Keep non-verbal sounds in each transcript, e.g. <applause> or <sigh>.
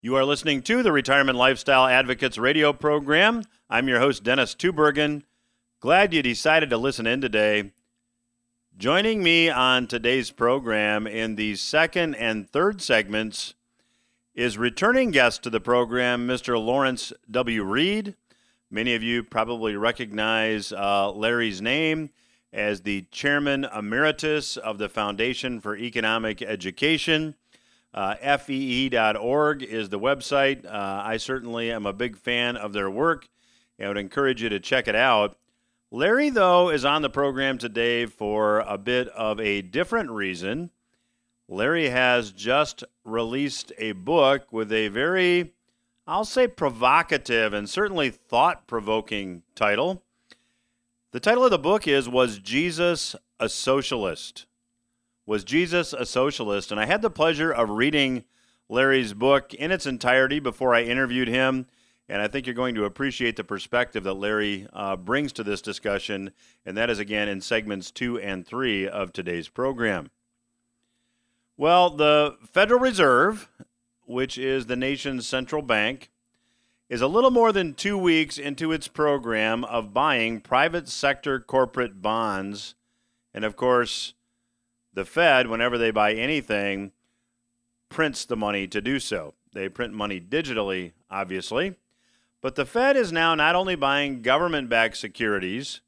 You are listening to the Retirement Lifestyle Advocates radio program. I'm your host, Dennis Tubbergen. Glad you decided to listen in today. Joining me on today's program in the second and third segments is returning guest to the program, Mr. Lawrence W. Reed. Many of you probably recognize uh, Larry's name as the Chairman Emeritus of the Foundation for Economic Education. Uh, FEE.org is the website. Uh, I certainly am a big fan of their work and would encourage you to check it out. Larry, though, is on the program today for a bit of a different reason. Larry has just released a book with a very, I'll say, provocative and certainly thought provoking title. The title of the book is Was Jesus a Socialist? Was Jesus a Socialist? And I had the pleasure of reading Larry's book in its entirety before I interviewed him. And I think you're going to appreciate the perspective that Larry uh, brings to this discussion. And that is again in segments two and three of today's program. Well, the Federal Reserve, which is the nation's central bank, is a little more than two weeks into its program of buying private sector corporate bonds. And of course, the Fed, whenever they buy anything, prints the money to do so. They print money digitally, obviously. But the Fed is now not only buying government backed securities,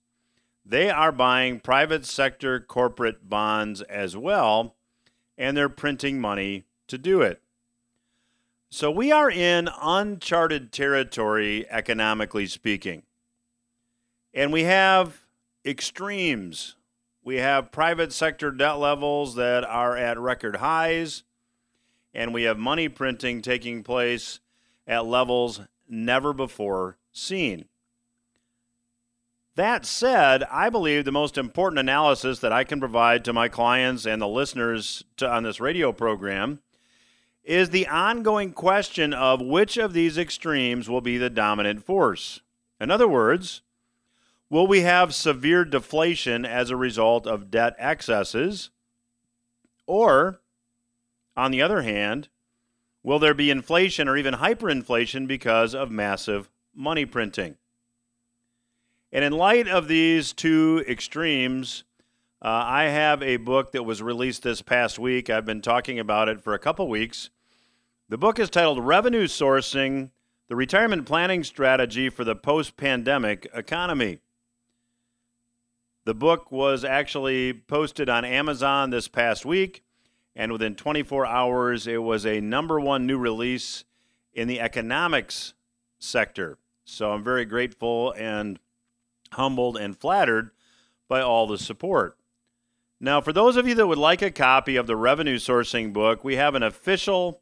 they are buying private sector corporate bonds as well, and they're printing money to do it. So we are in uncharted territory, economically speaking. And we have extremes we have private sector debt levels that are at record highs, and we have money printing taking place at levels never before seen. That said, I believe the most important analysis that I can provide to my clients and the listeners to, on this radio program is the ongoing question of which of these extremes will be the dominant force. In other words, Will we have severe deflation as a result of debt excesses? Or, on the other hand, will there be inflation or even hyperinflation because of massive money printing? And in light of these two extremes, uh, I have a book that was released this past week. I've been talking about it for a couple weeks. The book is titled Revenue Sourcing The Retirement Planning Strategy for the Post Pandemic Economy. The book was actually posted on Amazon this past week, and within 24 hours, it was a number one new release in the economics sector. So I'm very grateful and humbled and flattered by all the support. Now, for those of you that would like a copy of the revenue sourcing book, we have an official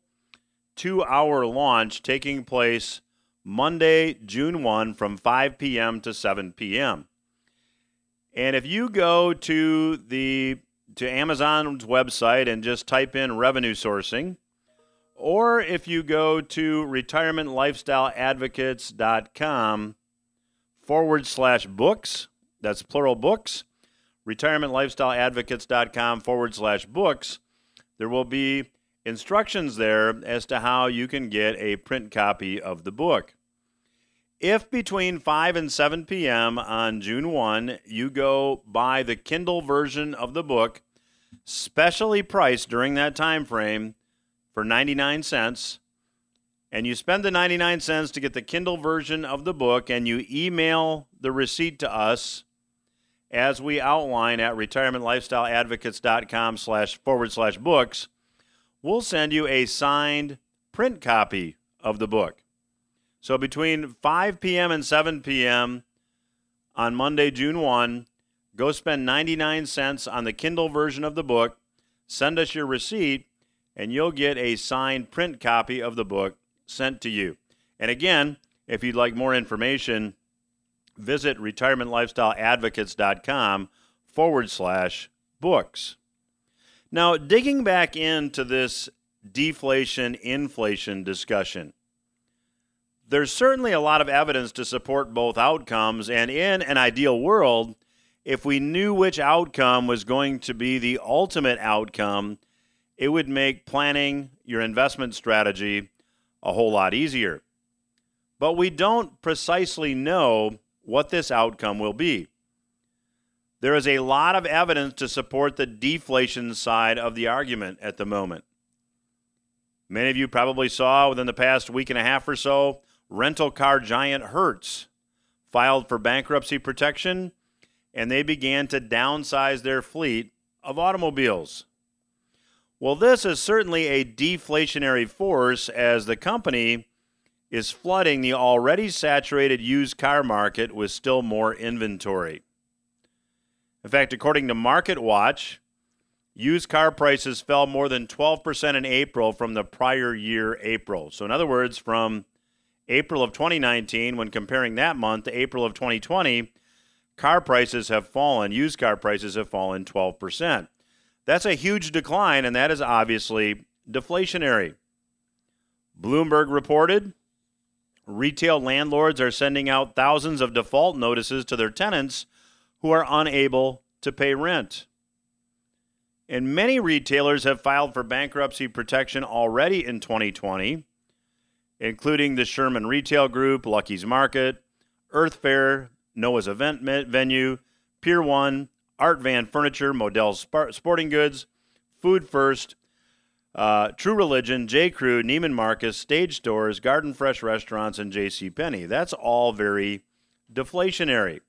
two hour launch taking place Monday, June 1 from 5 p.m. to 7 p.m. And if you go to the to Amazon's website and just type in revenue sourcing, or if you go to retirementlifestyleadvocates.com forward slash books, that's plural books, retirementlifestyleadvocates.com forward slash books, there will be instructions there as to how you can get a print copy of the book. If between 5 and 7 p.m. on June 1, you go buy the Kindle version of the book, specially priced during that time frame for 99 cents, and you spend the 99 cents to get the Kindle version of the book and you email the receipt to us as we outline at retirementlifestyleadvocates.com slash forward slash books, we'll send you a signed print copy of the book. So between 5 p.m. and 7 p.m. on Monday, June 1, go spend 99 cents on the Kindle version of the book, send us your receipt, and you'll get a signed print copy of the book sent to you. And again, if you'd like more information, visit retirementlifestyleadvocates.com forward slash books. Now, digging back into this deflation inflation discussion, there's certainly a lot of evidence to support both outcomes. And in an ideal world, if we knew which outcome was going to be the ultimate outcome, it would make planning your investment strategy a whole lot easier. But we don't precisely know what this outcome will be. There is a lot of evidence to support the deflation side of the argument at the moment. Many of you probably saw within the past week and a half or so, rental car giant Hertz filed for bankruptcy protection and they began to downsize their fleet of automobiles. Well, this is certainly a deflationary force as the company is flooding the already saturated used car market with still more inventory. In fact, according to Market Watch, used car prices fell more than 12% in April from the prior year April. So, in other words, from April of 2019, when comparing that month to April of 2020, car prices have fallen, used car prices have fallen 12%. That's a huge decline, and that is obviously deflationary. Bloomberg reported retail landlords are sending out thousands of default notices to their tenants who are unable to pay rent. And many retailers have filed for bankruptcy protection already in 2020, including the Sherman Retail Group, Lucky's Market, Earth Fare, Noah's Event Venue, Pier 1, Art Van Furniture, Modell's Sporting Goods, Food First, uh, True Religion, J. Crew, Neiman Marcus, Stage Stores, Garden Fresh Restaurants, and J.C. Penney. That's all very deflationary.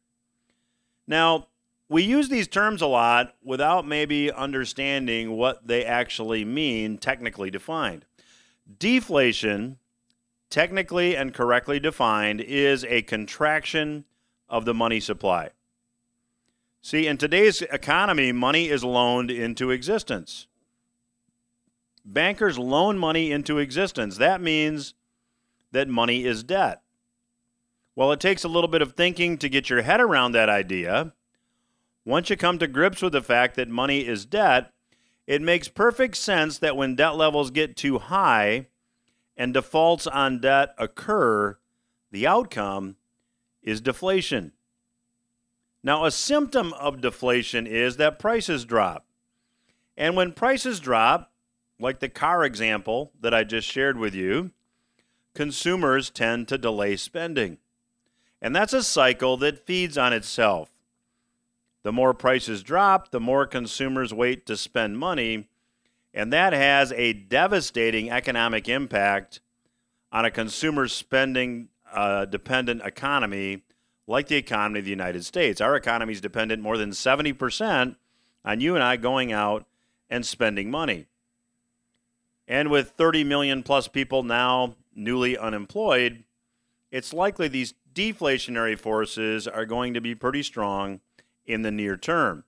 Now, we use these terms a lot without maybe understanding what they actually mean, technically defined. Deflation, technically and correctly defined, is a contraction of the money supply. See, in today's economy, money is loaned into existence. Bankers loan money into existence. That means that money is debt. Well, it takes a little bit of thinking to get your head around that idea. Once you come to grips with the fact that money is debt, it makes perfect sense that when debt levels get too high and defaults on debt occur, the outcome is deflation. Now, a symptom of deflation is that prices drop. And when prices drop, like the car example that I just shared with you, consumers tend to delay spending. And that's a cycle that feeds on itself. The more prices drop, the more consumers wait to spend money, and that has a devastating economic impact on a consumer spending uh, dependent economy like the economy of the United States. Our economy is dependent more than 70% on you and I going out and spending money. And with 30 million plus people now newly unemployed, it's likely these deflationary forces are going to be pretty strong in the near term.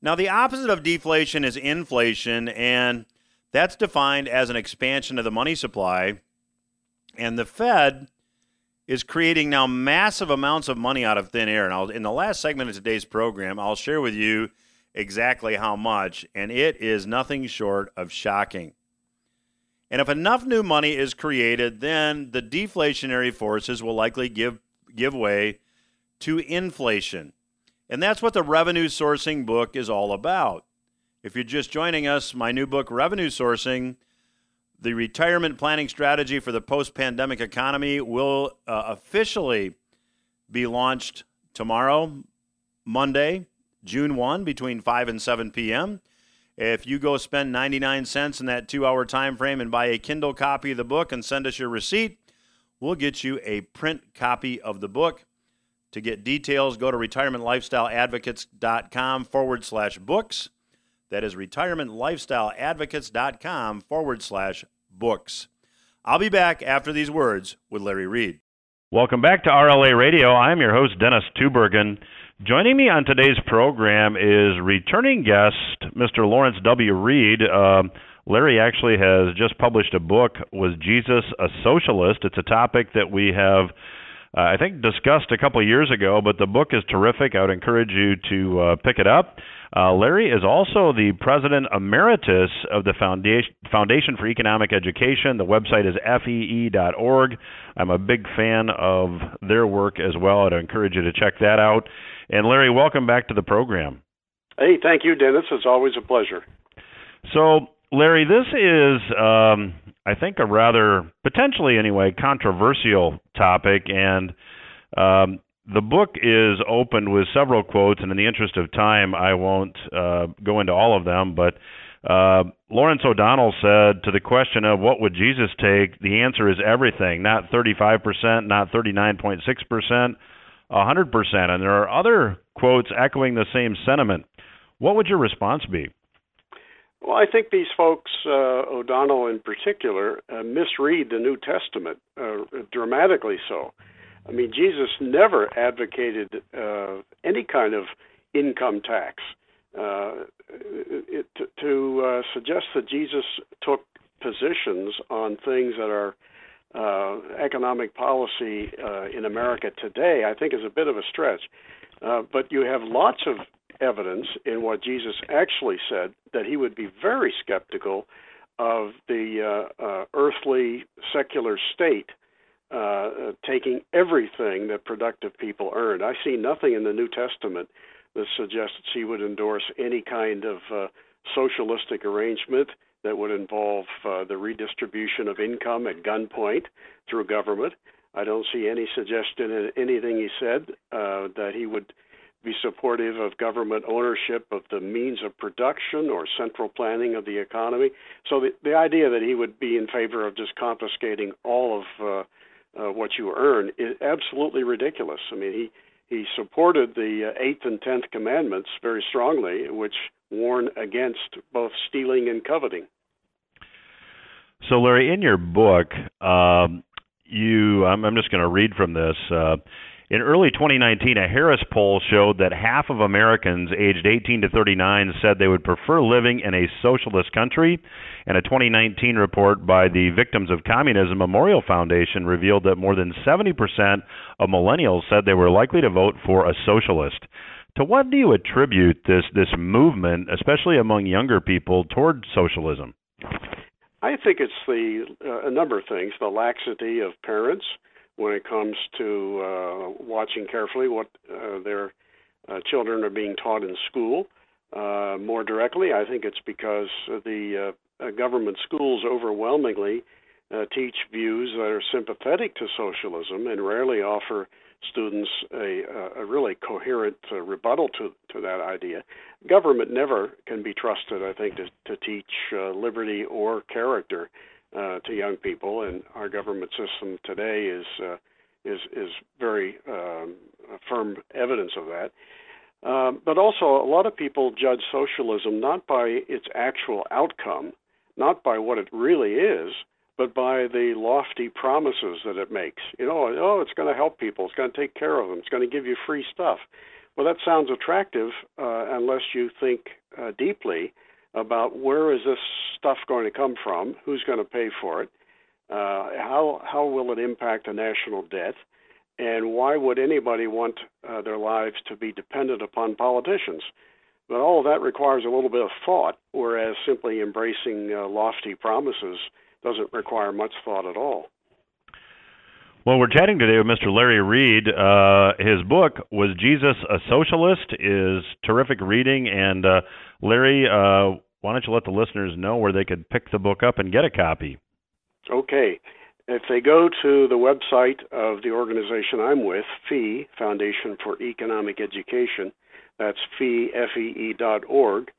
Now, the opposite of deflation is inflation, and that's defined as an expansion of the money supply. And the Fed is creating now massive amounts of money out of thin air. And I'll, in the last segment of today's program, I'll share with you exactly how much, and it is nothing short of shocking. And if enough new money is created, then the deflationary forces will likely give give way to inflation. And that's what the revenue sourcing book is all about. If you're just joining us, my new book, Revenue Sourcing, the retirement planning strategy for the post pandemic economy, will uh, officially be launched tomorrow, Monday, June 1, between 5 and 7 p.m. If you go spend 99 cents in that two hour time frame and buy a Kindle copy of the book and send us your receipt, we'll get you a print copy of the book. To get details, go to retirementlifestyleadvocates.com forward slash books. That is retirementlifestyleadvocates.com forward slash books. I'll be back after these words with Larry Reed. Welcome back to RLA Radio. I'm your host, Dennis Tubbergen. Joining me on today's program is returning guest, Mr. Lawrence W. Reed. Uh, Larry actually has just published a book, Was Jesus a Socialist? It's a topic that we have uh, I think discussed a couple of years ago, but the book is terrific. I would encourage you to uh, pick it up. Uh, Larry is also the president emeritus of the Foundation, Foundation for Economic Education. The website is fee.org. I'm a big fan of their work as well. I'd encourage you to check that out. And Larry, welcome back to the program. Hey, thank you, Dennis. It's always a pleasure. So, Larry, this is um, I think, a rather potentially anyway controversial topic, and um, the book is opened with several quotes, and in the interest of time, I won't uh, go into all of them. But uh, Lawrence O'Donnell said to the question of what would Jesus take, the answer is everything, not 35%, not 39.6%, 100%. And there are other quotes echoing the same sentiment. What would your response be? Well, I think these folks, uh, O'Donnell in particular, uh, misread the New Testament uh, dramatically so. I mean, Jesus never advocated uh, any kind of income tax. Uh, it, to, to uh, suggest that Jesus took positions on things that are uh, economic policy uh, in America today, I think is a bit of a stretch. Uh, but you have lots of evidence in what Jesus actually said that he would be very skeptical of the uh, uh, earthly secular state uh, taking everything that productive people earned. I see nothing in the New Testament that suggests he would endorse any kind of uh, socialistic arrangement that would involve uh, the redistribution of income at gunpoint through government. I don't see any suggestion in anything he said uh, that he would be supportive of government ownership of the means of production or central planning of the economy. So the, the idea that he would be in favor of just confiscating all of uh, uh, what you earn is absolutely ridiculous. I mean, he he supported the uh, eighth and tenth commandments very strongly, which warn against both stealing and coveting. So, Larry, in your book, um, you I'm, I'm just going to read from this. Uh, in early 2019, a Harris poll showed that half of Americans aged 18 to 39 said they would prefer living in a socialist country. And a 2019 report by the Victims of Communism Memorial Foundation revealed that more than 70% of millennials said they were likely to vote for a socialist. To what do you attribute this this movement, especially among younger people, toward socialism? I think it's the uh, a number of things: the laxity of parents, when it comes to uh, watching carefully what uh, their uh, children are being taught in school. Uh, more directly, I think it's because the uh, uh, government schools overwhelmingly uh, teach views that are sympathetic to socialism and rarely offer students a, a really coherent uh, rebuttal to, to that idea. Government never can be trusted, I think, to, to teach uh, liberty or character uh, to young people, and our government system today is uh, is is very um, firm evidence of that. Um, but also, a lot of people judge socialism not by its actual outcome, not by what it really is, but by the lofty promises that it makes. You know, oh, it's going to help people, it's going to take care of them, it's going to give you free stuff. Well, that sounds attractive uh, unless you think uh, deeply about where is this stuff going to come from, who's going to pay for it, uh, how how will it impact the national debt, and why would anybody want uh, their lives to be dependent upon politicians? But all of that requires a little bit of thought, whereas simply embracing uh, lofty promises doesn't require much thought at all. Well, we're chatting today with Mr. Larry Reed. Uh, his book, Was Jesus a Socialist? is terrific reading. And uh, Larry, uh, why don't you let the listeners know where they could pick the book up and get a copy? Okay. If they go to the website of the organization I'm with, FEE, Foundation for Economic Education, that's fee, F-E-E dot org,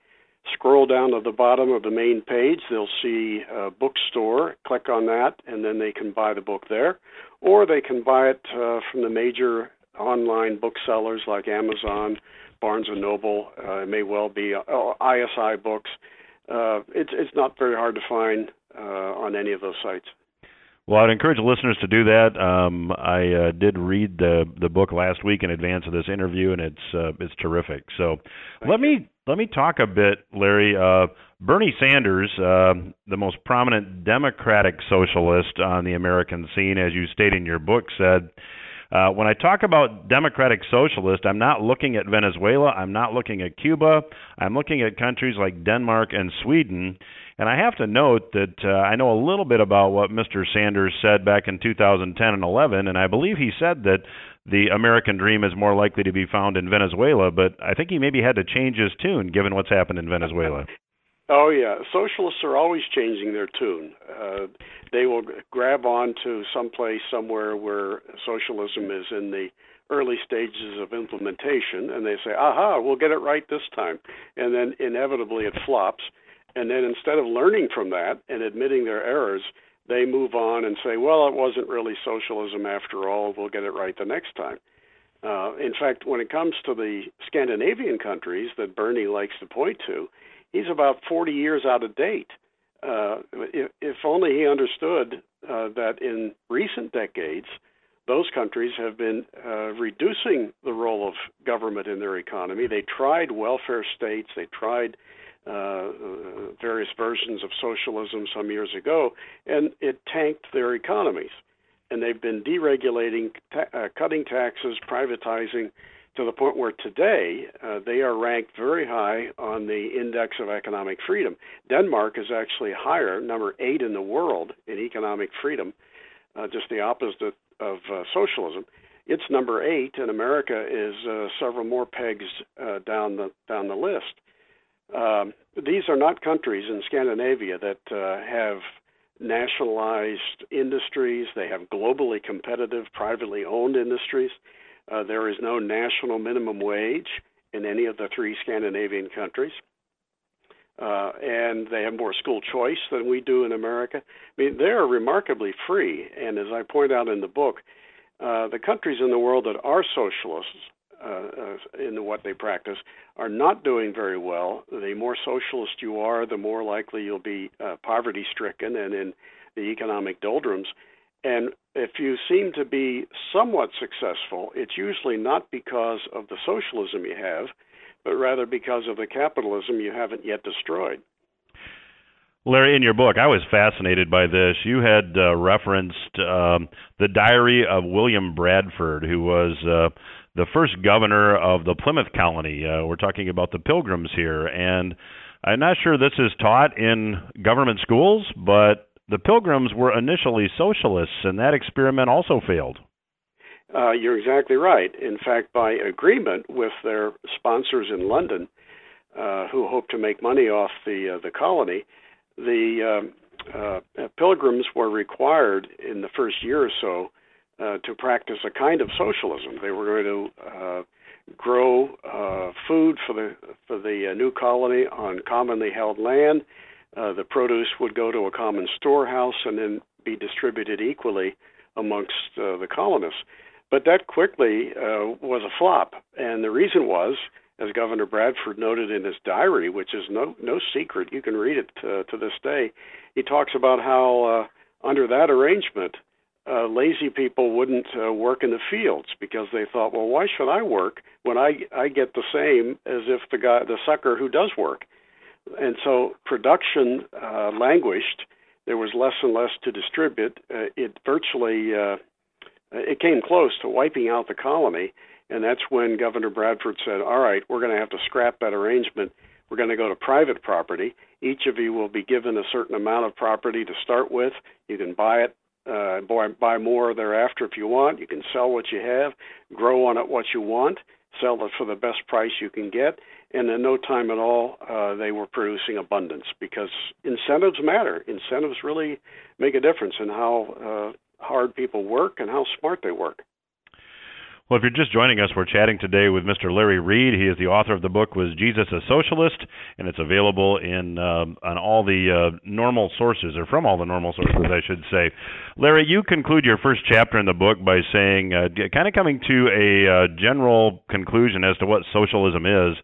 scroll down to the bottom of the main page, they'll see a bookstore. Click on that, and then they can buy the book there or they can buy it uh, from the major online booksellers like Amazon, Barnes and Noble. Uh, it may well be uh, ISI Books. Uh, it's it's not very hard to find uh, on any of those sites. Well, I'd encourage listeners to do that. Um, I uh, did read the the book last week in advance of this interview, and it's uh, it's terrific. So, Thank let you. me let me talk a bit, Larry. Uh, Bernie Sanders, uh, the most prominent Democratic socialist on the American scene, as you state in your book, said. Uh, when I talk about democratic socialist, I'm not looking at Venezuela. I'm not looking at Cuba. I'm looking at countries like Denmark and Sweden. And I have to note that uh, I know a little bit about what Mr. Sanders said back in 2010 and 11, and I believe he said that the American dream is more likely to be found in Venezuela, but I think he maybe had to change his tune given what's happened in Venezuela. Oh yeah, socialists are always changing their tune. Uh, they will grab on to some place somewhere where socialism is in the early stages of implementation, and they say, "Aha, we'll get it right this time," and then inevitably it flops. And then instead of learning from that and admitting their errors, they move on and say, "Well, it wasn't really socialism after all. We'll get it right the next time." Uh, in fact, when it comes to the Scandinavian countries that Bernie likes to point to, he's about 40 years out of date. Uh, if, if, only he understood uh, that in recent decades, those countries have been uh, reducing the role of government in their economy. They tried welfare states, they tried uh, various versions of socialism some years ago, and it tanked their economies. And they've been deregulating, ta- uh, cutting taxes, privatizing, to the point where today uh, they are ranked very high on the index of economic freedom. Denmark is actually higher, number eight in the world in economic freedom, uh, just the opposite of uh, socialism. It's number eight, and America is uh, several more pegs uh, down the down the list. Um, these are not countries in Scandinavia that uh, have nationalized industries. They have globally competitive, privately owned industries. Uh, there is no national minimum wage in any of the three Scandinavian countries. Uh, and they have more school choice than we do in America. I mean, they are remarkably free. And as I point out in the book, uh, the countries in the world that are socialists uh, uh in what they practice are not doing very well. The more socialist you are, the more likely you'll be uh, poverty stricken and in the economic doldrums. And if you seem to be somewhat successful, it's usually not because of the socialism you have, but rather because of the capitalism you haven't yet destroyed. Larry, in your book, I was fascinated by this. You had uh, referenced um, the diary of William Bradford, who was uh, the first governor of the Plymouth colony. Uh, we're talking about the Pilgrims here, and I'm not sure this is taught in government schools, but the Pilgrims were initially socialists, and that experiment also failed. Uh, you're exactly right. In fact, by agreement with their sponsors in London, uh, who hoped to make money off the uh, the colony, the um, uh, Pilgrims were required in the first year or so uh, to practice a kind of socialism. They were going to uh, grow food for the for the new colony on commonly held land uh, the produce would go to a common storehouse and then be distributed equally amongst uh, the colonists. But that quickly uh, was a flop, and the reason was, as Governor Bradford noted in his diary, which is no no secret, you can read it uh, to this day. He talks about how uh, under that arrangement, uh, lazy people wouldn't uh, work in the fields because they thought, well, why should I work when I I get the same as if the guy the sucker who does work? And so production uh, languished. There was less and less to distribute. Uh, it virtually uh, it came close to wiping out the colony, and that's when Governor Bradford said, "All right, we're going to have to scrap that arrangement. We're going to go to private property. Each of you will be given a certain amount of property to start with. You can buy it." Uh, buy, buy more thereafter if you want. You can sell what you have, grow on it what you want, sell it for the best price you can get, and in no time at all, uh, they were producing abundance because incentives matter. Incentives really make a difference in how uh, hard people work and how smart they work. Well, if you're just joining us, we're chatting today with Mr. Larry Reed. He is the author of the book "Was Jesus a Socialist?" and it's available in um, on all the uh, normal sources, or from all the normal sources, I should say. Larry, you conclude your first chapter in the book by saying, uh, kind of coming to a uh, general conclusion as to what socialism is.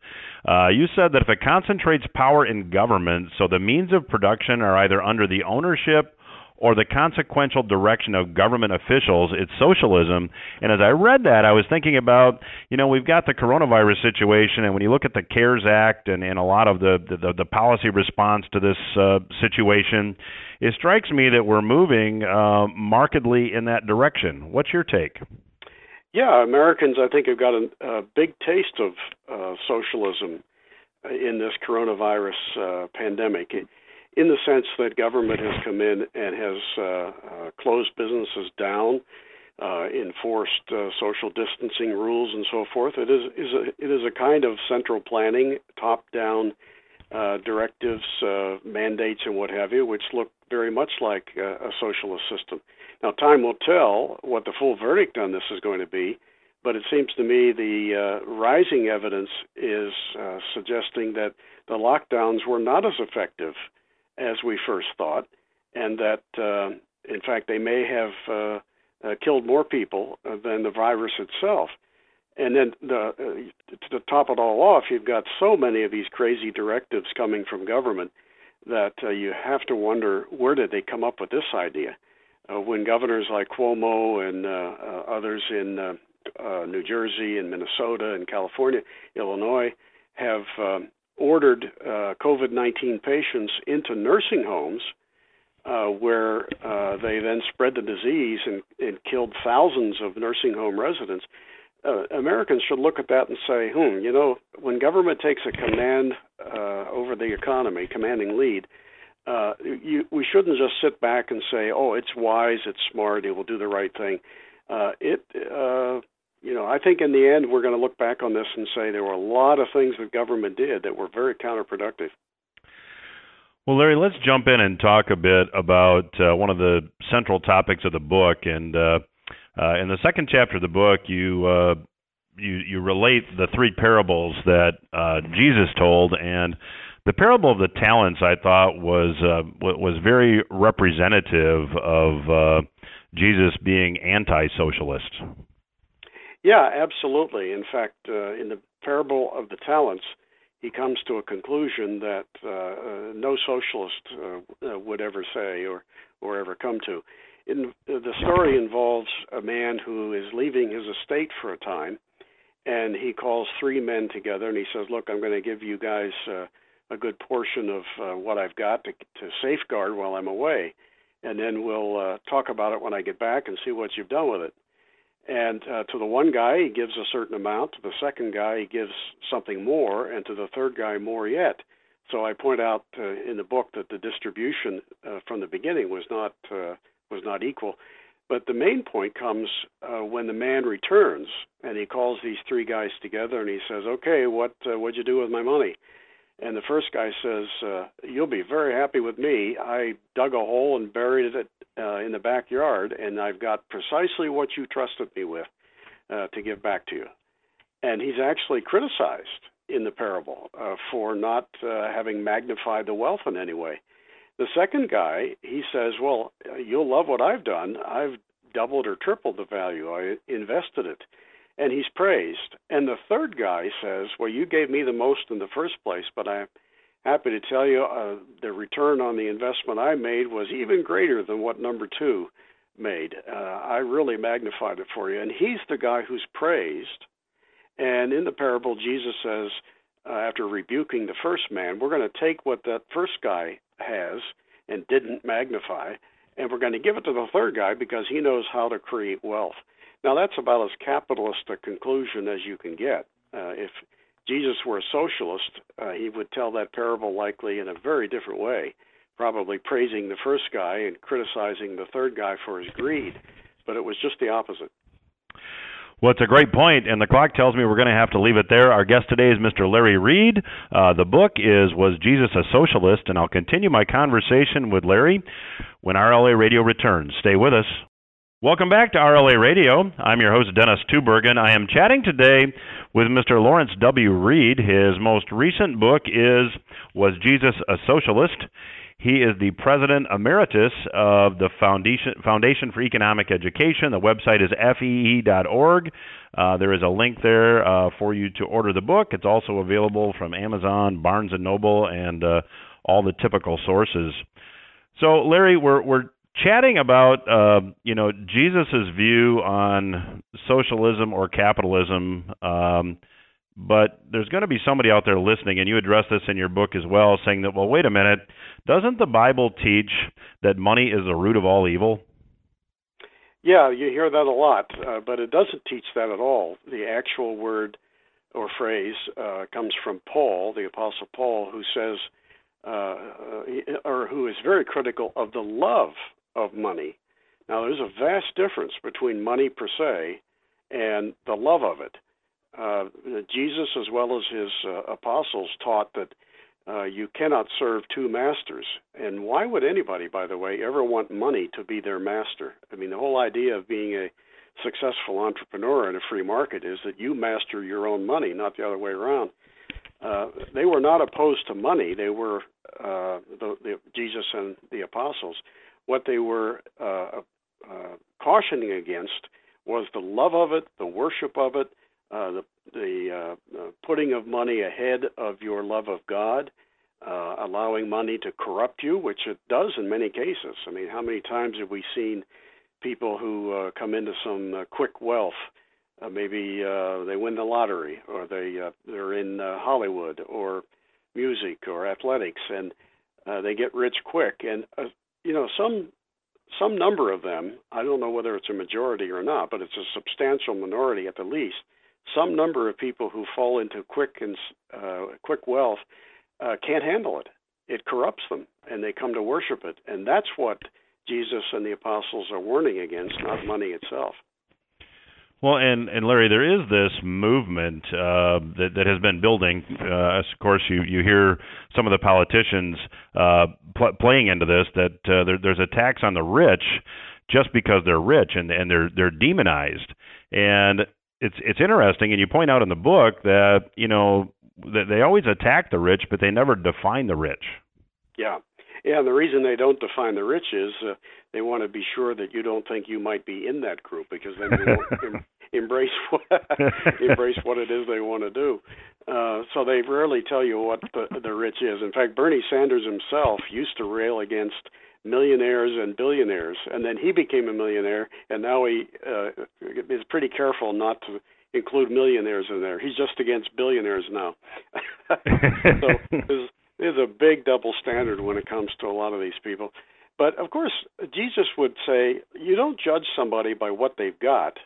Uh, you said that if it concentrates power in government, so the means of production are either under the ownership or the consequential direction of government officials, it's socialism. And as I read that, I was thinking about, you know, we've got the coronavirus situation, and when you look at the CARES Act and, and a lot of the, the, the policy response to this uh, situation, it strikes me that we're moving uh, markedly in that direction. What's your take? Yeah, Americans, I think, have got a, a big taste of uh, socialism in this coronavirus uh, pandemic. In the sense that government has come in and has uh, uh, closed businesses down, uh, enforced uh, social distancing rules, and so forth. It is, is a, it is a kind of central planning, top-down uh, directives, uh, mandates, and what have you, which look very much like uh, a socialist system. Now, time will tell what the full verdict on this is going to be, but it seems to me the uh, rising evidence is uh, suggesting that the lockdowns were not as effective as we first thought, and that, uh, in fact, they may have uh, uh, killed more people than the virus itself. And then the, uh, to top it all off, you've got so many of these crazy directives coming from government that you have to wonder where did they come up with this idea? Uh, when governors like Cuomo and uh, uh, others in uh, uh, New Jersey and Minnesota and California, Illinois, have um, ordered uh, COVID 19 patients into nursing homes uh, where uh, they then spread the disease and, and killed thousands of nursing home residents. Uh, Americans should look at that and say, hmm, you know, when government takes a command uh, over the economy, commanding lead, uh, you, we shouldn't just sit back and say, oh, it's wise, it's smart, it will do the right thing. Uh, it, uh, you know, I think in the end we're going to look back on this and say there were a lot of things that government did that were very counterproductive. Well, Larry, let's jump in and talk a bit about uh, one of the central topics of the book. And uh, uh, in the second chapter of the book, you uh, you you relate the three parables that uh, Jesus told, and the parable of the talents I thought was uh, was very representative of Jesus being anti-socialist. Yeah, absolutely. In fact, in the parable of the talents he comes to a conclusion that uh, uh, no socialist uh, uh, would ever say or or ever come to. In, the story involves a man who is leaving his estate for a time, and he calls three men together and he says, "Look, I'm going to give you guys uh, a good portion of uh, what I've got to, to safeguard while I'm away, and then we'll uh, talk about it when I get back and see what you've done with it." And uh, to the one guy, he gives a certain amount. To the second guy, he gives something more, and to the third guy, more yet. So I point out uh, in the book that the distribution uh, from the beginning was not uh, was not equal. But the main point comes uh, when the man returns, and he calls these three guys together, and he says, "Okay, what uh, what'd you do with my money?" And the first guy says, uh, "You'll be very happy with me. I dug a hole and buried it uh, in the backyard, and I've got precisely what you trusted me with uh, to give back to you." And he's actually criticized in the parable uh, for not uh, having magnified the wealth in any way. The second guy, he says, "Well, you'll love what I've done. I've doubled or tripled the value. I invested it." And he's praised. And the third guy says, Well, you gave me the most in the first place, but I'm happy to tell you uh, the return on the investment I made was even greater than what number two made. Uh, I really magnified it for you. And he's the guy who's praised. And in the parable, Jesus says, uh, after rebuking the first man, we're going to take what that first guy has and didn't magnify, and we're going to give it to the third guy because he knows how to create wealth. Now, that's about as capitalist a conclusion as you can get. Uh, if Jesus were a socialist, uh, he would tell that parable likely in a very different way, probably praising the first guy and criticizing the third guy for his greed. But it was just the opposite. Well, it's a great point, and the clock tells me we're going to have to leave it there. Our guest today is Mr. Larry Reed. Uh, the book is Was Jesus a Socialist? And I'll continue my conversation with Larry when RLA Radio returns. Stay with us. Welcome back to RLA Radio. I'm your host, Dennis Tubbergen. I am chatting today with Mr. Lawrence W. Reed. His most recent book is Was Jesus a Socialist? He is the president emeritus of the Foundation, Foundation for Economic Education. The website is fee.org. Uh, there is a link there uh, for you to order the book. It's also available from Amazon, Barnes and Noble, and uh, all the typical sources. So, Larry, we're we're chatting about uh, you know Jesus's view on socialism or capitalism. Um, but there's going to be somebody out there listening, and you address this in your book as well, saying that, well, wait a minute, doesn't the Bible teach that money is the root of all evil? Yeah, you hear that a lot, uh, but it doesn't teach that at all. The actual word or phrase uh, comes from Paul, the Apostle Paul, who says, uh, or who is very critical of the love of money. Now, there's a vast difference between money per se and the love of it. Uh, Jesus, as well as his uh, apostles, taught that uh, you cannot serve two masters. And why would anybody, by the way, ever want money to be their master? I mean, the whole idea of being a successful entrepreneur in a free market is that you master your own money, not the other way around. Uh, they were not opposed to money. They were uh, the, the, Jesus and the apostles. What they were uh, uh, cautioning against was the love of it, the worship of it, uh, the the uh, putting of money ahead of your love of God, uh, allowing money to corrupt you, which it does in many cases. I mean, how many times have we seen people who uh, come into some uh, quick wealth? Uh, maybe uh, they win the lottery, or they uh, they're in uh, Hollywood, or music, or athletics, and uh, they get rich quick. And uh, you know, some some number of them, I don't know whether it's a majority or not, but it's a substantial minority at the least. Some number of people who fall into quick and uh, quick wealth uh, can't handle it. It corrupts them, and they come to worship it. And that's what Jesus and the apostles are warning against, not money itself. Well, and and Larry, there is this movement uh, that that has been building. Uh, of course, you you hear some of the politicians uh, pl- playing into this that uh, there, there's a tax on the rich just because they're rich and and they're they're demonized. And it's it's interesting, and you point out in the book that you know that they always attack the rich, but they never define the rich. Yeah, yeah. And the reason they don't define the rich is uh, they want to be sure that you don't think you might be in that group because then you won't em- <laughs> embrace what <laughs> embrace what it is they want to do. Uh, so they rarely tell you what the, the rich is. In fact, Bernie Sanders himself used to rail against millionaires and billionaires, and then he became a millionaire, and now he uh, is pretty careful not to include millionaires in there. He's just against billionaires now. <laughs> so there's a big double standard when it comes to a lot of these people. But of course, Jesus would say you don't judge somebody by what they've got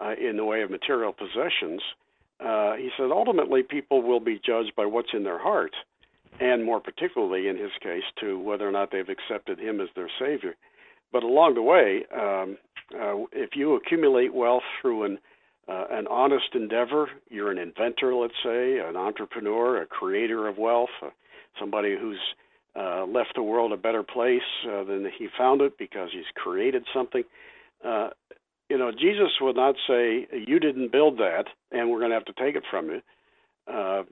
uh, in the way of material possessions. Uh, he said ultimately people will be judged by what's in their heart and more particularly in his case to whether or not they've accepted him as their savior. But along the way, um, uh, if you accumulate wealth through an uh, an honest endeavor, you're an inventor, let's say, an entrepreneur, a creator of wealth, somebody who's uh, left the world a better place uh, than he found it because he's created something. Uh, you know, Jesus would not say, "You didn't build that, and we're going to have to take it from you." Uh,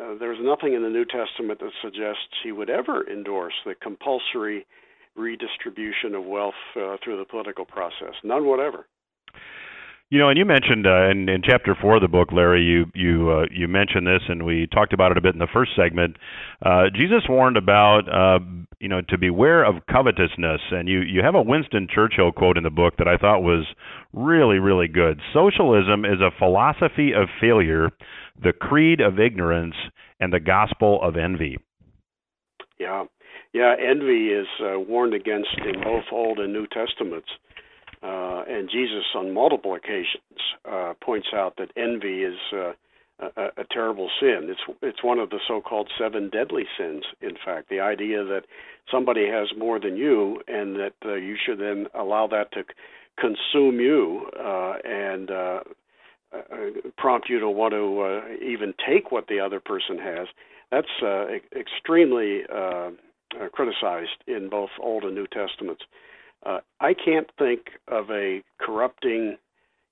uh, there's nothing in the New Testament that suggests he would ever endorse the compulsory redistribution of wealth uh, through the political process. None whatever. You know, and you mentioned uh, in, in chapter four of the book, Larry, you you uh, you mentioned this, and we talked about it a bit in the first segment. Uh, Jesus warned about uh, you know to beware of covetousness, and you you have a Winston Churchill quote in the book that I thought was really really good. Socialism is a philosophy of failure, the creed of ignorance, and the gospel of envy. Yeah, yeah, envy is uh, warned against in both Old and New Testaments. Uh, and Jesus, on multiple occasions, uh, points out that envy is uh, a, a terrible sin. It's it's one of the so-called seven deadly sins. In fact, the idea that somebody has more than you, and that uh, you should then allow that to consume you uh, and uh, uh, prompt you to want to uh, even take what the other person has. That's uh, extremely uh, uh, criticized in both Old and New Testaments. Uh, I can't think of a corrupting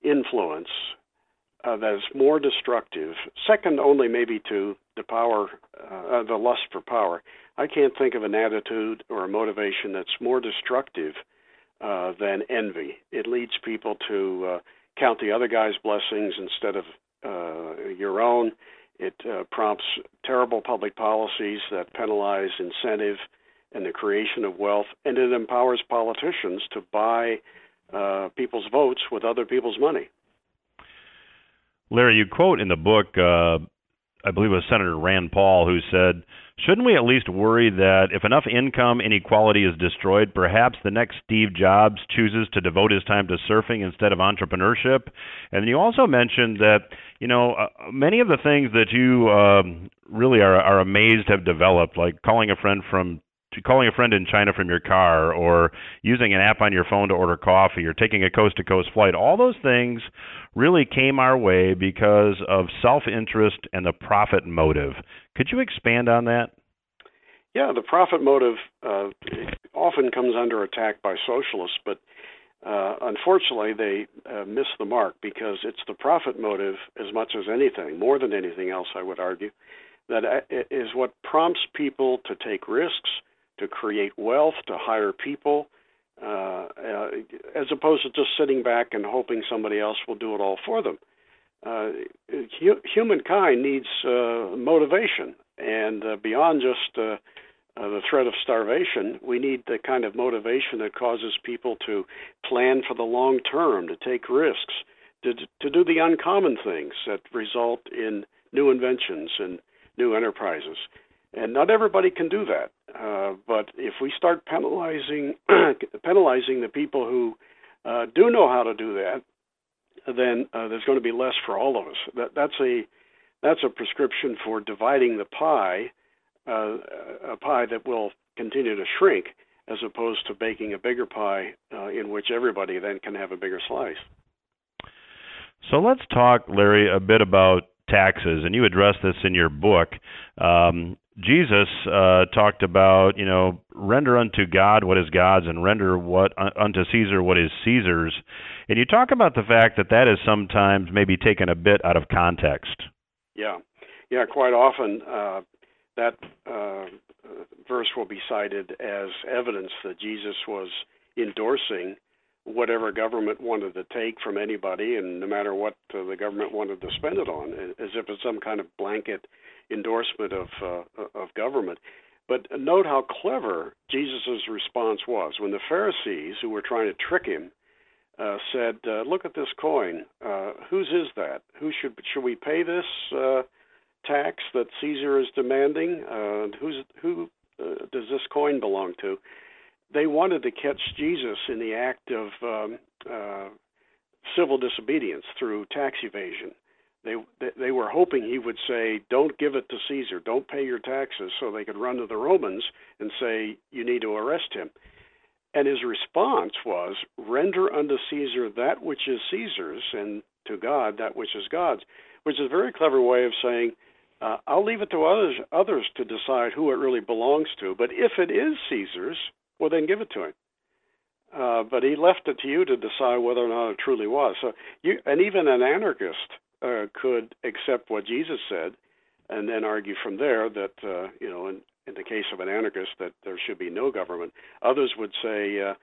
influence uh, that is more destructive, second only maybe to the power, uh, the lust for power. I can't think of an attitude or a motivation that's more destructive uh, than envy. It leads people to uh, count the other guy's blessings instead of uh, your own. It uh, prompts terrible public policies that penalize incentive and the creation of wealth, and it empowers politicians to buy uh, people's votes with other people's money. Larry, you quote in the book, uh, I believe it was Senator Rand Paul, who said, Shouldn't we at least worry that if enough income inequality is destroyed, perhaps the next Steve Jobs chooses to devote his time to surfing instead of entrepreneurship? And you also mentioned that, you know, uh, many of the things that you um, really are, are amazed have developed, like calling a friend from calling a friend in China from your car or using an app on your phone to order coffee or taking a coast to coast flight, all those things really came our way because of self interest and the profit motive. Could you expand on that? Yeah, the profit motive uh, often comes under attack by socialists, but uh, unfortunately, they uh, miss the mark because it's the profit motive as much as anything, more than anything else, I would argue, that uh, what prompts people to take risks, to create wealth, to hire people, uh, uh, as opposed to just sitting back and hoping somebody else will do it all for them. Uh, hu- humankind needs uh, motivation, and uh, beyond just uh, uh, the threat of starvation, we need the kind of motivation that causes people to plan for the long term, to take risks, to to do the uncommon things that result in new inventions and new enterprises. And not everybody can do that. Uh, but if we start penalizing <clears throat> penalizing the people who uh, do know how to do that, then uh, there's going to be less for all of us. That, that's a that's a prescription for dividing the pie, uh, a pie that will continue to shrink, as opposed to baking a bigger pie uh, in which everybody then can have a bigger slice. So let's talk, Larry, a bit about taxes, and you address this in your book. Um, Jesus uh, talked about, you know, render unto God what is God's, and render what unto Caesar what is Caesar's. And you talk about the fact that that is sometimes maybe taken a bit out of context. Yeah, yeah, quite often uh, that uh, verse will be cited as evidence that Jesus was endorsing whatever government wanted to take from anybody, and no matter what uh, the government wanted to spend it on, as if it's some kind of blanket endorsement of uh, of government. But note how clever Jesus' response was when the Pharisees, who were trying to trick him, uh, said, uh, "Look at this coin. Uh, whose is that? Who should should we pay this uh, tax that Caesar is demanding? Uh, who's who uh, does this coin belong to?" They wanted to catch Jesus in the act of um, uh, civil disobedience through tax evasion. They they were hoping he would say, "Don't give it to Caesar. Don't pay your taxes," so they could run to the Romans and say, "You need to arrest him." And his response was, "Render unto Caesar that which is Caesar's, and to God that which is God's," which is a very clever way of saying, uh, "I'll leave it to others others to decide who it really belongs to. But if it is Caesar's, well, then give it to him." Uh, but he left it to you to decide whether or not it truly was. So you, and even an anarchist uh, could accept what Jesus said, and then argue from there that uh, you know, in, in the case of an anarchist, that there should be no government. Others would say. Uh,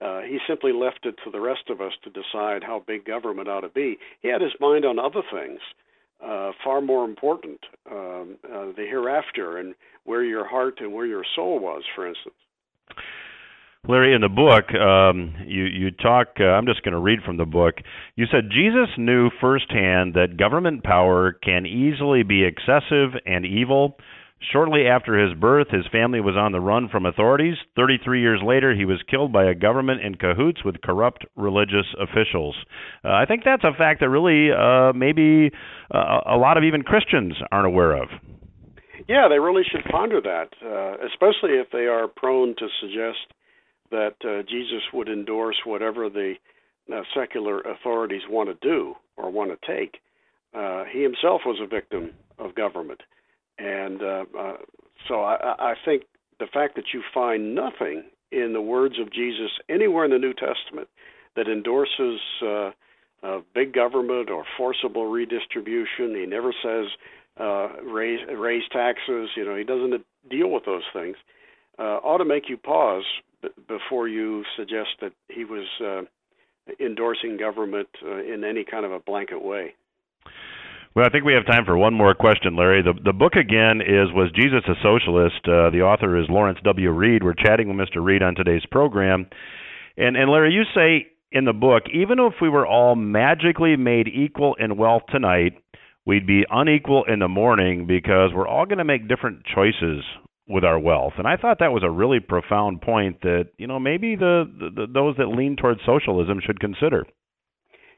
uh, he simply left it to the rest of us to decide how big government ought to be. He had his mind on other things, uh, far more important, um, uh, the hereafter and where your heart and where your soul was, for instance. Larry, in the book, um, you you talk. Uh, I'm just going to read from the book. You said Jesus knew firsthand that government power can easily be excessive and evil. Shortly after his birth, his family was on the run from authorities. 33 years later, he was killed by a government in cahoots with corrupt religious officials. Uh, I think that's a fact that really uh, maybe uh, a lot of even Christians aren't aware of. Yeah, they really should ponder that, uh, especially if they are prone to suggest that uh, Jesus would endorse whatever the uh, secular authorities want to do or want to take. Uh, he himself was a victim of government, and uh, uh, so I, I think the fact that you find nothing in the words of Jesus anywhere in the New Testament that endorses uh, big government or forcible redistribution. He never says raise raise taxes. You know, he doesn't deal with those things. Ought to make you pause before you suggest that he was uh, endorsing government uh, in any kind of a blanket way. Well, I think we have time for one more question, Larry. The the book again is Was Jesus a Socialist? Uh, the author is Lawrence W. Reed. We're chatting with Mr. Reed on today's program. And and Larry, you say in the book, even if we were all magically made equal in wealth tonight, we'd be unequal in the morning because we're all going to make different choices with our wealth. And I thought that was a really profound point that, you know, maybe the, the those that lean towards socialism should consider.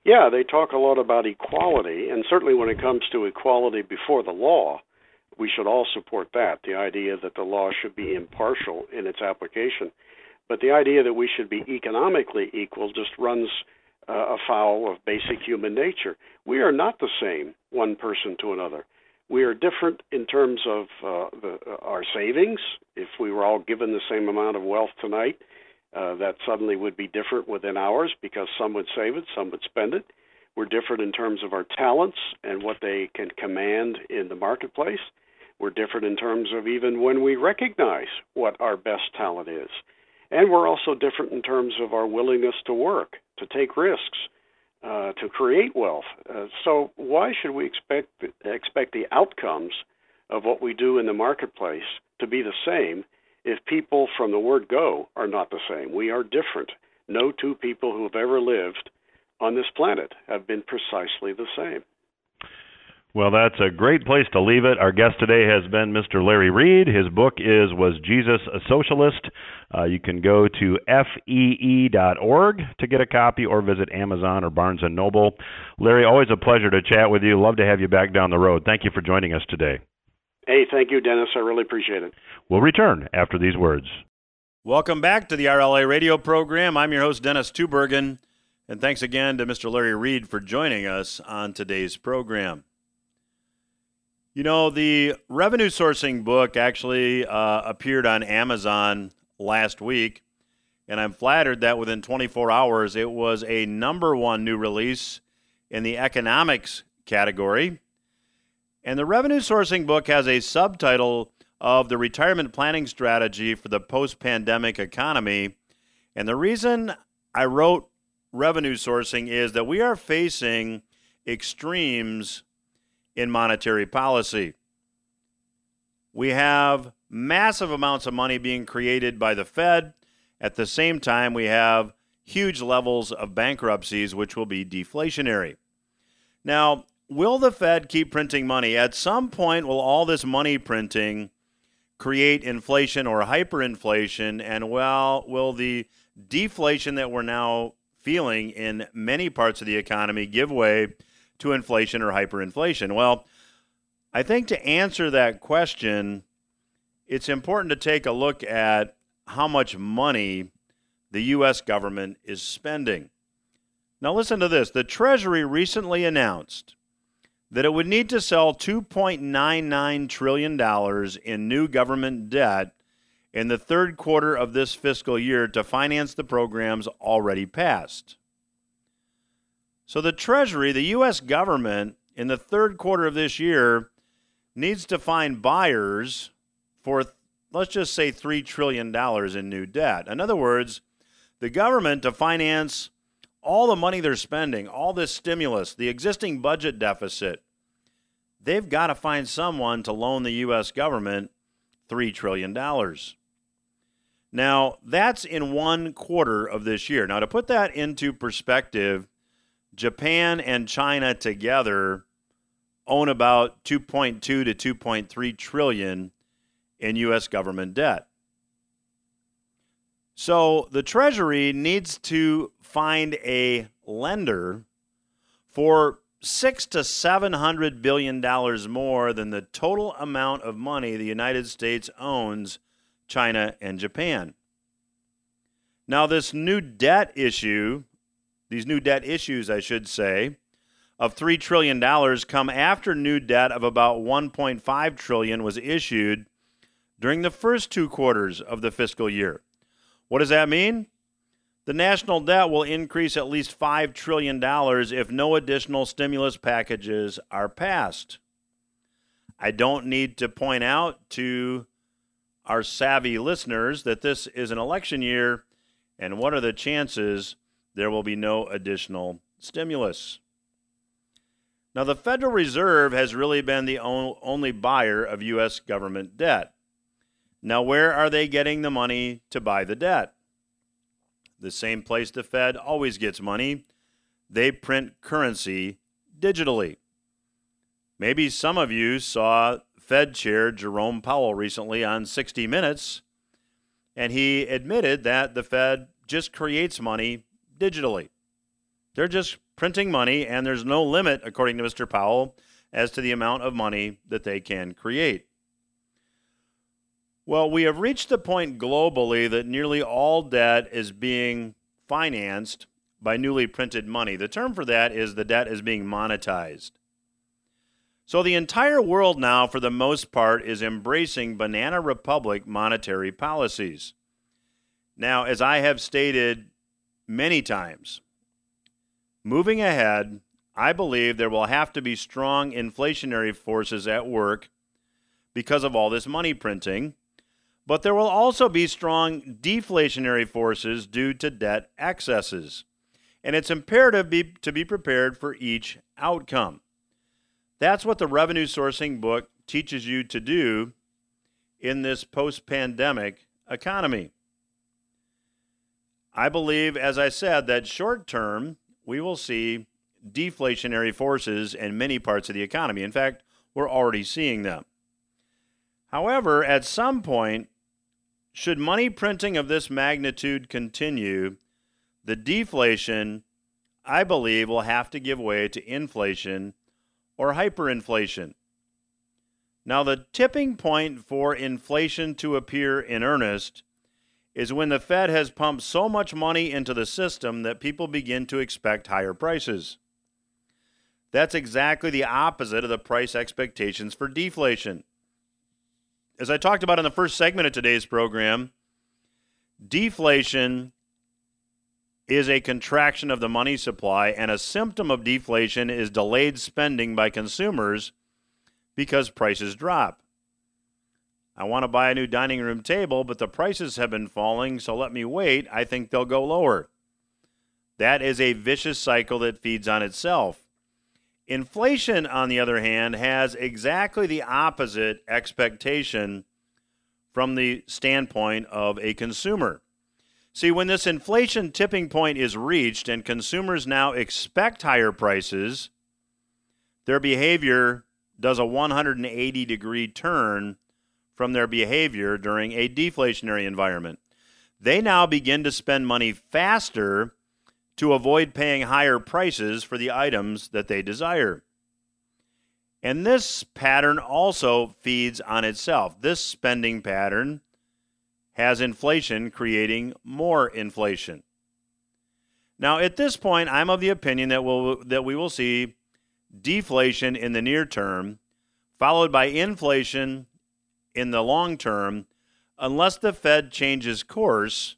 Yeah, they talk a lot about equality, and certainly when it comes to equality before the law, we should all support that. The idea that the law should be impartial in its application. But the idea that we should be economically equal just runs uh, afoul of basic human nature. We are not the same, one person to another. We are different in terms of uh, the, uh, our savings. If we were all given the same amount of wealth tonight, uh, that suddenly would be different within hours because some would save it, some would spend it. We're different in terms of our talents and what they can command in the marketplace. We're different in terms of even when we recognize what our best talent is. And we're also different in terms of our willingness to work, to take risks, uh, to create wealth. Uh, so why should we expect expect the outcomes of what we do in the marketplace to be the same if people from the word go are not the same? We are different. No two people who have ever lived on this planet have been precisely the same. Well, that's a great place to leave it. Our guest today has been Mr. Larry Reed. His book is Was Jesus a Socialist? Uh, you can go to fee.org to get a copy or visit Amazon or Barnes & Noble. Larry, always a pleasure to chat with you. Love to have you back down the road. Thank you for joining us today. Hey, thank you, Dennis. I really appreciate it. We'll return after these words. Welcome back to the RLA radio program. I'm your host, Dennis Tubbergen, and thanks again to Mr. Larry Reed for joining us on today's program. You know, the revenue sourcing book actually uh, appeared on Amazon last week, and I'm flattered that within 24 hours it was a number one new release in the economics category. And the revenue sourcing book has a subtitle of the retirement planning strategy for the post pandemic economy. And the reason I wrote revenue sourcing is that we are facing extremes in monetary policy. We have massive amounts of money being created by the Fed. At the same time, we have huge levels of bankruptcies, which will be deflationary. Now, will the Fed keep printing money? At some point, will all this money printing create inflation or hyperinflation? And well, will the deflation that we're now feeling in many parts of the economy give way to inflation or hyperinflation? Well, I think to answer that question, it's important to take a look at how much money the U.S. government is spending. Now, listen to this. The Treasury recently announced that it would need to sell $2.99 trillion in new government debt in the third quarter of this fiscal year to finance the programs already passed. So the Treasury, the U.S. government, in the third quarter of this year, needs to find buyers for, let's just say, $3 trillion in new debt. In other words, the government to finance all the money they're spending, all this stimulus, the existing budget deficit, they've got to find someone to loan the U.S. government $3 trillion. Now, that's in one quarter of this year. Now, to put that into perspective, Japan and China together own about 2.2 to 2.3 trillion in US government debt. So the Treasury needs to find a lender for six to seven hundred billion dollars more than the total amount of money the United States owns China and Japan. Now, this new debt issue these new debt issues, I should say, of $3 trillion come after new debt of about 1.5 trillion was issued during the first two quarters of the fiscal year. What does that mean? The national debt will increase at least $5 trillion if no additional stimulus packages are passed. I don't need to point out to our savvy listeners that this is an election year, and what are the chances there will be no additional stimulus. Now, the Federal Reserve has really been the only buyer of U.S. government debt. Now, where are they getting the money to buy the debt? The same place the Fed always gets money. They print currency digitally. Maybe some of you saw Fed Chair Jerome Powell recently on 60 Minutes, and he admitted that the Fed just creates money digitally. They're just printing money, and there's no limit, according to Mr. Powell, as to the amount of money that they can create. Well, we have reached the point globally that nearly all debt is being financed by newly printed money. The term for that is the debt is being monetized. So the entire world now, for the most part, is embracing Banana Republic monetary policies. Now, as I have stated many times, moving ahead, I believe there will have to be strong inflationary forces at work because of all this money printing, but there will also be strong deflationary forces due to debt excesses. And it's imperative be, to be prepared for each outcome. That's what the revenue sourcing book teaches you to do in this post pandemic economy. I believe, as I said, that short term we will see deflationary forces in many parts of the economy. In fact, we're already seeing them. However, at some point, should money printing of this magnitude continue, the deflation, I believe, will have to give way to inflation or hyperinflation. Now, the tipping point for inflation to appear in earnest is when the Fed has pumped so much money into the system that people begin to expect higher prices. That's exactly the opposite of the price expectations for deflation. As I talked about in the first segment of today's program, deflation is a contraction of the money supply, and a symptom of deflation is delayed spending by consumers because prices drop. I want to buy a new dining room table, but the prices have been falling, so let me wait. I think they'll go lower. That is a vicious cycle that feeds on itself. Inflation, on the other hand, has exactly the opposite expectation from the standpoint of a consumer. See, when this inflation tipping point is reached and consumers now expect higher prices, their behavior does a 180 degree turn from their behavior during a deflationary environment. They now begin to spend money faster to avoid paying higher prices for the items that they desire. And this pattern also feeds on itself. This spending pattern has inflation creating more inflation. Now, at this point, I'm of the opinion that we'll, that we will see deflation in the near term, followed by inflation in the long term, unless the Fed changes course.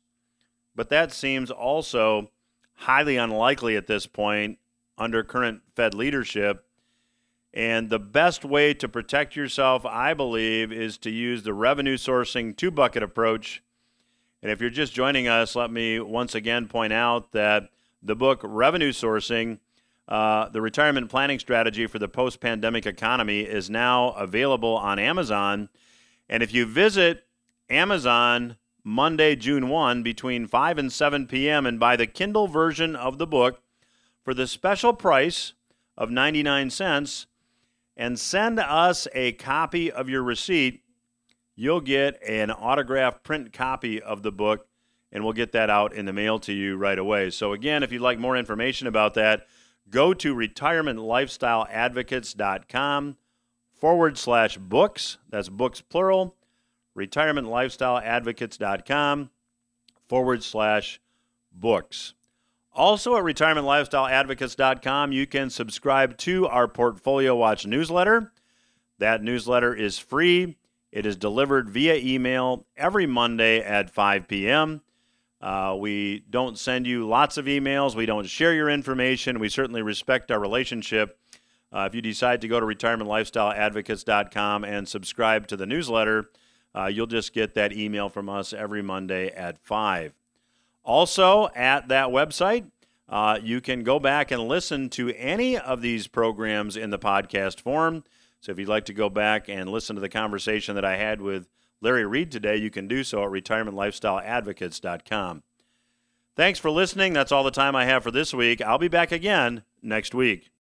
But that seems also highly unlikely at this point under current Fed leadership. And the best way to protect yourself, I believe, is to use the revenue sourcing two bucket approach. And if you're just joining us, let me once again point out that the book Revenue Sourcing, uh, the retirement planning strategy for the post pandemic economy, is now available on Amazon. And if you visit Amazon Monday, June 1, between 5 and 7 p.m., and buy the Kindle version of the book for the special price of 99 cents, and send us a copy of your receipt, you'll get an autographed print copy of the book, and we'll get that out in the mail to you right away. So, again, if you'd like more information about that, go to retirementlifestyleadvocates.com forward slash books. That's books plural. Retirementlifestyleadvocates.com forward slash books. Also at retirementlifestyleadvocates.com, you can subscribe to our Portfolio Watch newsletter. That newsletter is free. It is delivered via email every Monday at 5 p.m. Uh, we don't send you lots of emails. We don't share your information. We certainly respect our relationship. Uh, if you decide to go to retirementlifestyleadvocates.com and subscribe to the newsletter, uh, you'll just get that email from us every Monday at 5. Also, at that website, uh, you can go back and listen to any of these programs in the podcast form. So if you'd like to go back and listen to the conversation that I had with Larry Reed today, you can do so at retirementlifestyleadvocates.com. Thanks for listening. That's all the time I have for this week. I'll be back again next week.